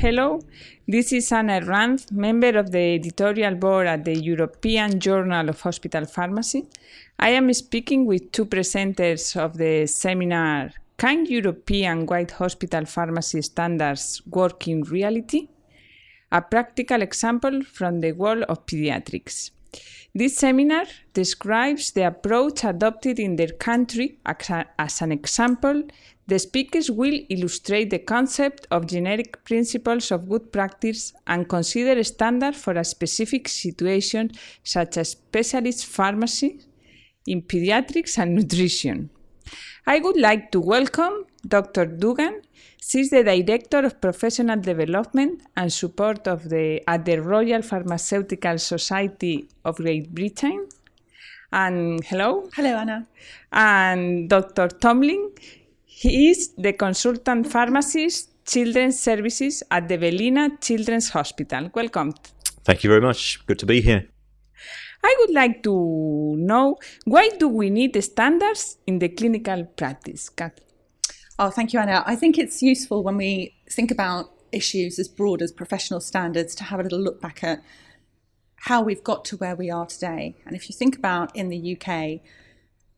Hello, this is Anna Herranz, member of the editorial board at the European Journal of Hospital Pharmacy. I am speaking with two presenters of the seminar Can European Wide Hospital Pharmacy Standards Work in Reality? A practical example from the world of pediatrics. This seminar describes the approach adopted in their country as an example the speakers will illustrate the concept of generic principles of good practice and consider standards for a specific situation, such as specialist pharmacy in pediatrics and nutrition. I would like to welcome Dr. Duggan. She's the Director of Professional Development and Support of the, at the Royal Pharmaceutical Society of Great Britain. And hello. Hello, Anna. And Dr. Tomlin. He is the consultant pharmacist children's services at the Evelina Children's Hospital. Welcome. Thank you very much. Good to be here. I would like to know why do we need standards in the clinical practice, Kat? Oh, thank you, Anna. I think it's useful when we think about issues as broad as professional standards to have a little look back at how we've got to where we are today. And if you think about in the UK,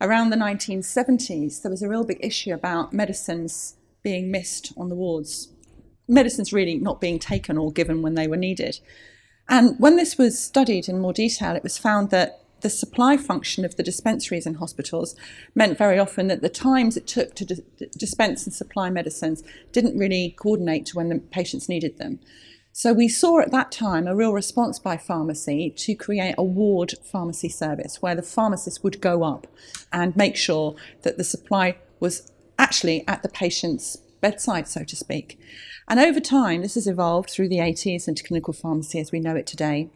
around the 1970s, there was a real big issue about medicines being missed on the wards, medicines really not being taken or given when they were needed. And when this was studied in more detail, it was found that the supply function of the dispensaries in hospitals meant very often that the times it took to dispense and supply medicines didn't really coordinate to when the patients needed them. So we saw at that time a real response by pharmacy to create a ward pharmacy service where the pharmacist would go up and make sure that the supply was actually at the patient's bedside, so to speak. And over time, this has evolved through the 80s into clinical pharmacy as we know it today.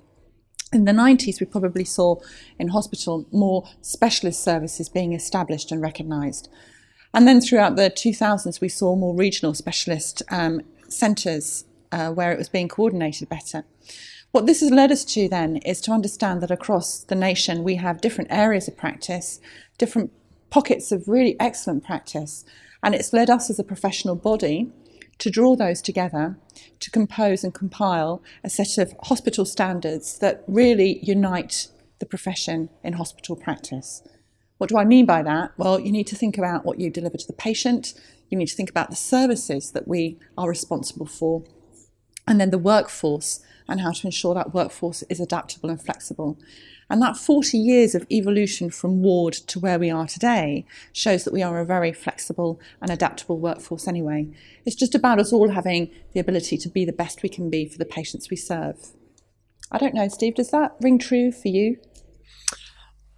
In the 90s, we probably saw in hospital more specialist services being established and recognised. And then throughout the 2000s, we saw more regional specialist um, centres uh, where it was being coordinated better. What this has led us to then is to understand that across the nation we have different areas of practice, different pockets of really excellent practice, and it's led us as a professional body to draw those together to compose and compile a set of hospital standards that really unite the profession in hospital practice. What do I mean by that? Well, you need to think about what you deliver to the patient, you need to think about the services that we are responsible for, and then the workforce and how to ensure that workforce is adaptable and flexible. And that 40 years of evolution from ward to where we are today shows that we are a very flexible and adaptable workforce anyway. It's just about us all having the ability to be the best we can be for the patients we serve. I don't know, Steve, does that ring true for you?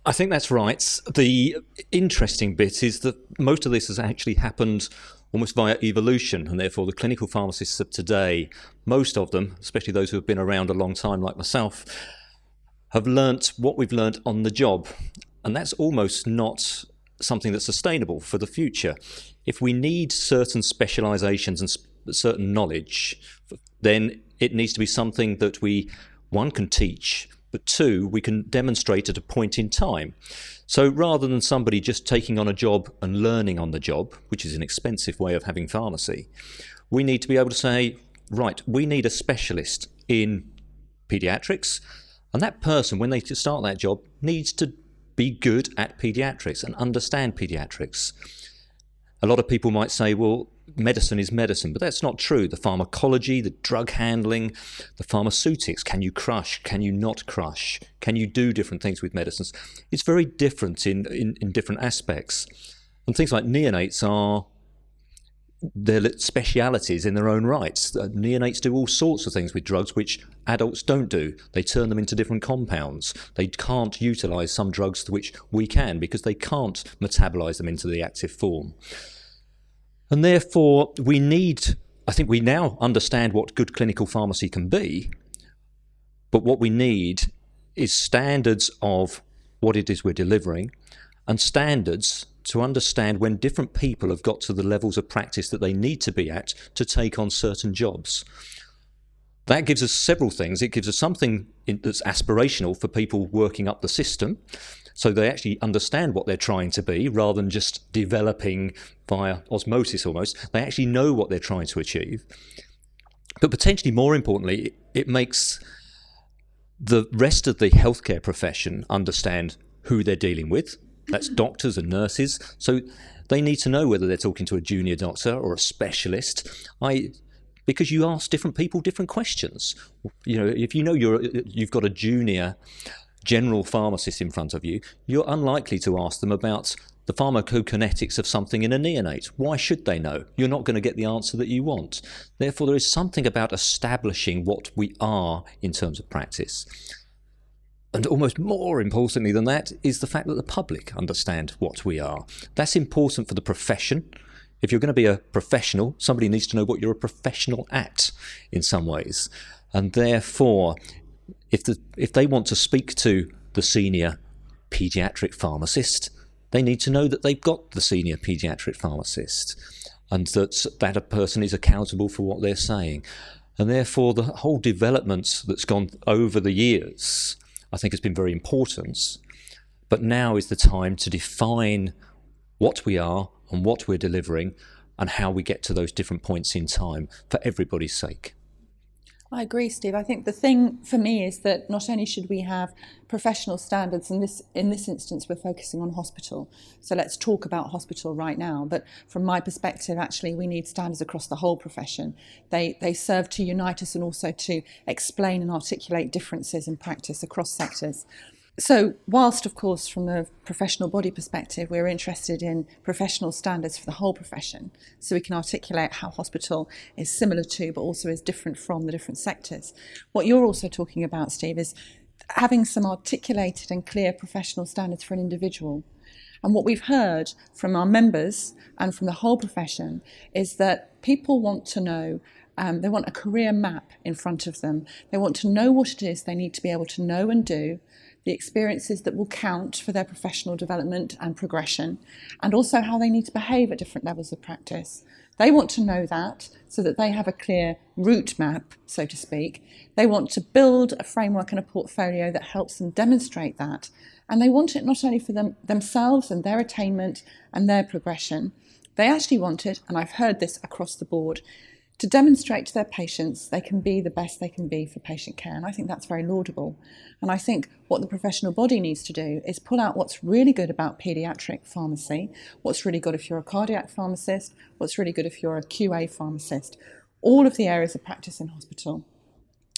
I think that's right. The interesting bit is that most of this has actually happened almost via evolution, and therefore the clinical pharmacists of today, most of them, especially those who have been around a long time like myself, have learnt what we've learnt on the job. And that's almost not something that's sustainable for the future. If we need certain specializations and certain knowledge, then it needs to be something that we, one, can teach, but two, we can demonstrate at a point in time. So rather than somebody just taking on a job and learning on the job, which is an expensive way of having pharmacy, we need to be able to say, right, we need a specialist in pediatrics, and that person, when they start that job, needs to be good at pediatrics and understand pediatrics. A lot of people might say, well, medicine is medicine, but that's not true. The pharmacology, the drug handling, the pharmaceutics can you crush? Can you not crush? Can you do different things with medicines? It's very different in, in, in different aspects. And things like neonates are their specialities in their own rights. Uh, neonates do all sorts of things with drugs which adults don't do. They turn them into different compounds. They can't utilize some drugs which we can because they can't metabolize them into the active form. And therefore, we need, I think we now understand what good clinical pharmacy can be, but what we need is standards of what it is we're delivering and standards to understand when different people have got to the levels of practice that they need to be at to take on certain jobs. That gives us several things. It gives us something that's aspirational for people working up the system so they actually understand what they're trying to be rather than just developing via osmosis almost. They actually know what they're trying to achieve. But potentially more importantly, it makes the rest of the healthcare profession understand who they're dealing with. That's doctors and nurses. So they need to know whether they're talking to a junior doctor or a specialist. I because you ask different people different questions. You know, if you know you're you've got a junior general pharmacist in front of you, you're unlikely to ask them about the pharmacokinetics of something in a neonate. Why should they know? You're not going to get the answer that you want. Therefore, there is something about establishing what we are in terms of practice. And almost more importantly than that is the fact that the public understand what we are. That's important for the profession. If you're going to be a professional, somebody needs to know what you're a professional at in some ways. And therefore, if, the, if they want to speak to the senior pediatric pharmacist, they need to know that they've got the senior pediatric pharmacist and that that a person is accountable for what they're saying. And therefore, the whole development that's gone over the years, I think, has been very important. But now is the time to define what we are and what we're delivering and how we get to those different points in time for everybody's sake. I agree, Steve. I think the thing for me is that not only should we have professional standards, and this in this instance we're focusing on hospital. So let's talk about hospital right now. But from my perspective, actually, we need standards across the whole profession. They they serve to unite us and also to explain and articulate differences in practice across sectors. So, whilst, of course, from the professional body perspective, we're interested in professional standards for the whole profession, so we can articulate how hospital is similar to, but also is different from the different sectors. What you're also talking about, Steve, is having some articulated and clear professional standards for an individual. And what we've heard from our members and from the whole profession is that people want to know um, they want a career map in front of them. They want to know what it is they need to be able to know and do the experiences that will count for their professional development and progression, and also how they need to behave at different levels of practice. They want to know that so that they have a clear route map, so to speak. They want to build a framework and a portfolio that helps them demonstrate that. And they want it not only for them, themselves and their attainment and their progression, they actually want it, and I've heard this across the board, to demonstrate to their patients they can be the best they can be for patient care. And I think that's very laudable. And I think what the professional body needs to do is pull out what's really good about paediatric pharmacy, what's really good if you're a cardiac pharmacist, what's really good if you're a QA pharmacist, all of the areas of practice in hospital.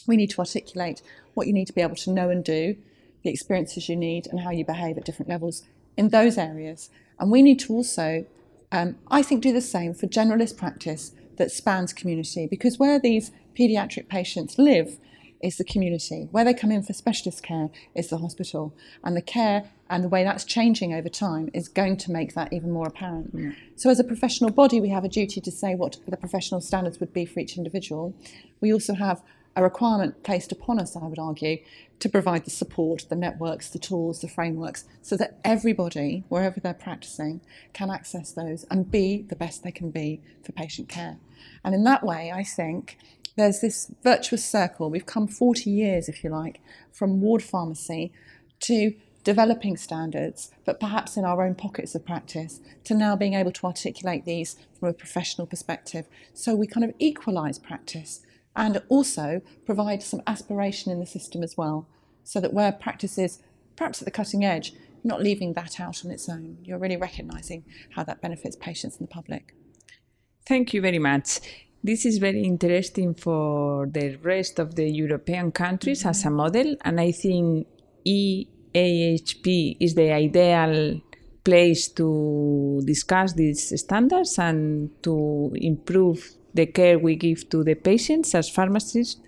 We need to articulate what you need to be able to know and do, the experiences you need, and how you behave at different levels in those areas. And we need to also, um, I think, do the same for generalist practice that spans community because where these paediatric patients live is the community. Where they come in for specialist care is the hospital. And the care and the way that's changing over time is going to make that even more apparent. Mm. So, as a professional body, we have a duty to say what the professional standards would be for each individual. We also have a requirement placed upon us, I would argue, to provide the support, the networks, the tools, the frameworks, so that everybody, wherever they're practicing, can access those and be the best they can be for patient care. And in that way, I think there's this virtuous circle. We've come 40 years, if you like, from ward pharmacy to developing standards, but perhaps in our own pockets of practice, to now being able to articulate these from a professional perspective. So we kind of equalise practice and also provide some aspiration in the system as well, so that where practice is perhaps at the cutting edge, you're not leaving that out on its own. You're really recognising how that benefits patients and the public. Thank you very much. This is very interesting for the rest of the European countries mm-hmm. as a model, and I think EAHP is the ideal place to discuss these standards and to improve the care we give to the patients as pharmacists,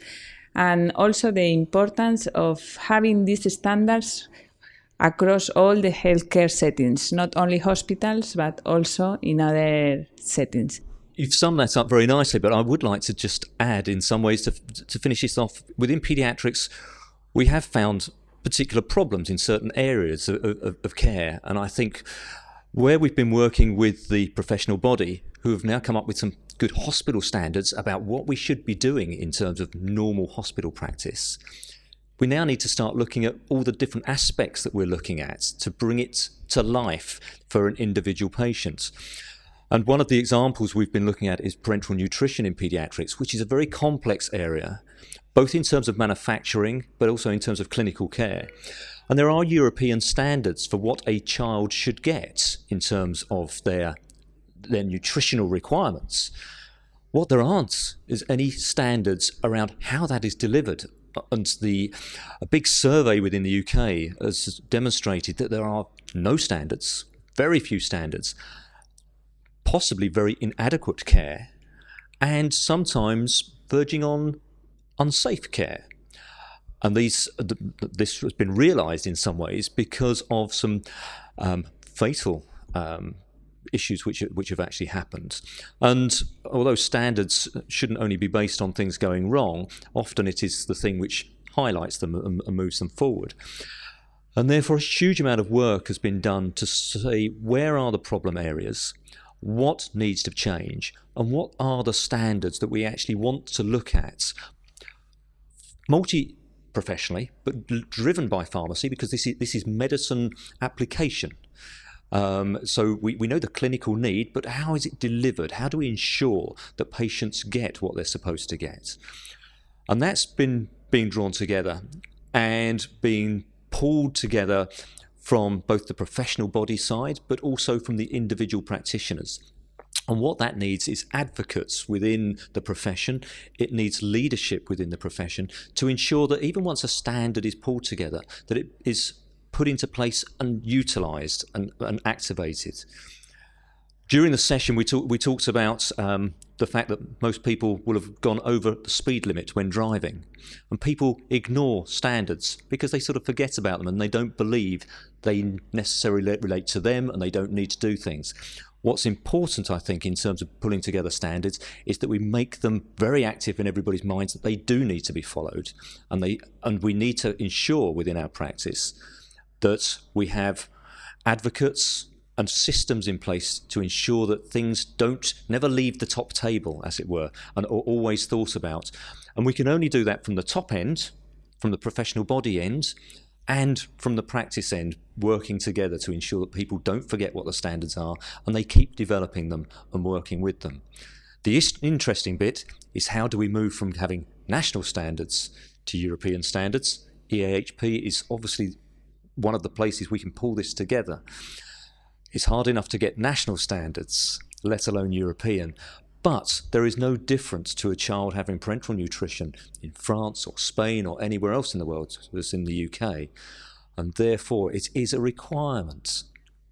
and also the importance of having these standards across all the healthcare settings, not only hospitals, but also in other settings. You've summed that up very nicely, but I would like to just add, in some ways, to, to finish this off. Within paediatrics, we have found particular problems in certain areas of, of, of care, and I think where we've been working with the professional body, who have now come up with some good hospital standards about what we should be doing in terms of normal hospital practice. We now need to start looking at all the different aspects that we're looking at to bring it to life for an individual patient. And one of the examples we've been looking at is parenteral nutrition in pediatrics, which is a very complex area, both in terms of manufacturing, but also in terms of clinical care. And there are European standards for what a child should get in terms of their, their nutritional requirements. What there aren't is any standards around how that is delivered. And the a big survey within the UK has demonstrated that there are no standards, very few standards, possibly very inadequate care, and sometimes verging on unsafe care. And these, this has been realised in some ways because of some um, fatal um, issues which which have actually happened. And although standards shouldn't only be based on things going wrong, often it is the thing which highlights them and, and moves them forward. And therefore, a huge amount of work has been done to say where are the problem areas, what needs to change, and what are the standards that we actually want to look at multi professionally, but driven by pharmacy because this is, this is medicine application. Um, so we, we know the clinical need, but how is it delivered? How do we ensure that patients get what they're supposed to get? And that's been being drawn together and being pulled together from both the professional body side, but also from the individual practitioners. And what that needs is advocates within the profession. It needs leadership within the profession to ensure that even once a standard is pulled together, that it is put into place and utilised and, and, activated. During the session, we, talk, we talked about um, the fact that most people will have gone over the speed limit when driving. And people ignore standards because they sort of forget about them and they don't believe they necessarily relate to them and they don't need to do things. What's important, I think, in terms of pulling together standards is that we make them very active in everybody's minds that they do need to be followed. And, they, and we need to ensure within our practice that we have advocates and systems in place to ensure that things don't never leave the top table, as it were, and are always thought about. And we can only do that from the top end, from the professional body end, and from the practice end, working together to ensure that people don't forget what the standards are and they keep developing them and working with them. The interesting bit is how do we move from having national standards to European standards? EAHP is obviously one of the places we can pull this together. It's hard enough to get national standards, let alone European. But there is no difference to a child having parenteral nutrition in France or Spain or anywhere else in the world as in the UK. And therefore, it is a requirement,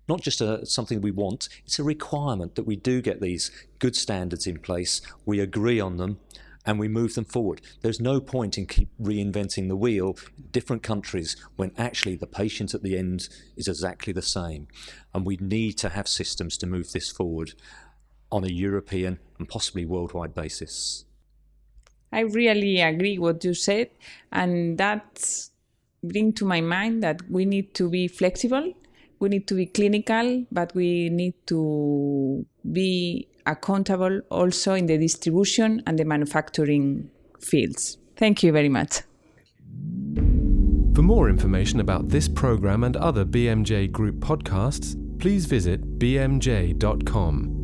not just a, something we want, it's a requirement that we do get these good standards in place, we agree on them, and we move them forward. There's no point in keep reinventing the wheel in different countries when actually the patient at the end is exactly the same. And we need to have systems to move this forward on a European and possibly worldwide basis. I really agree what you said, and that brings to my mind that we need to be flexible, we need to be clinical, but we need to be accountable also in the distribution and the manufacturing fields. Thank you very much. For more information about this program and other BMJ Group podcasts, please visit bmj.com.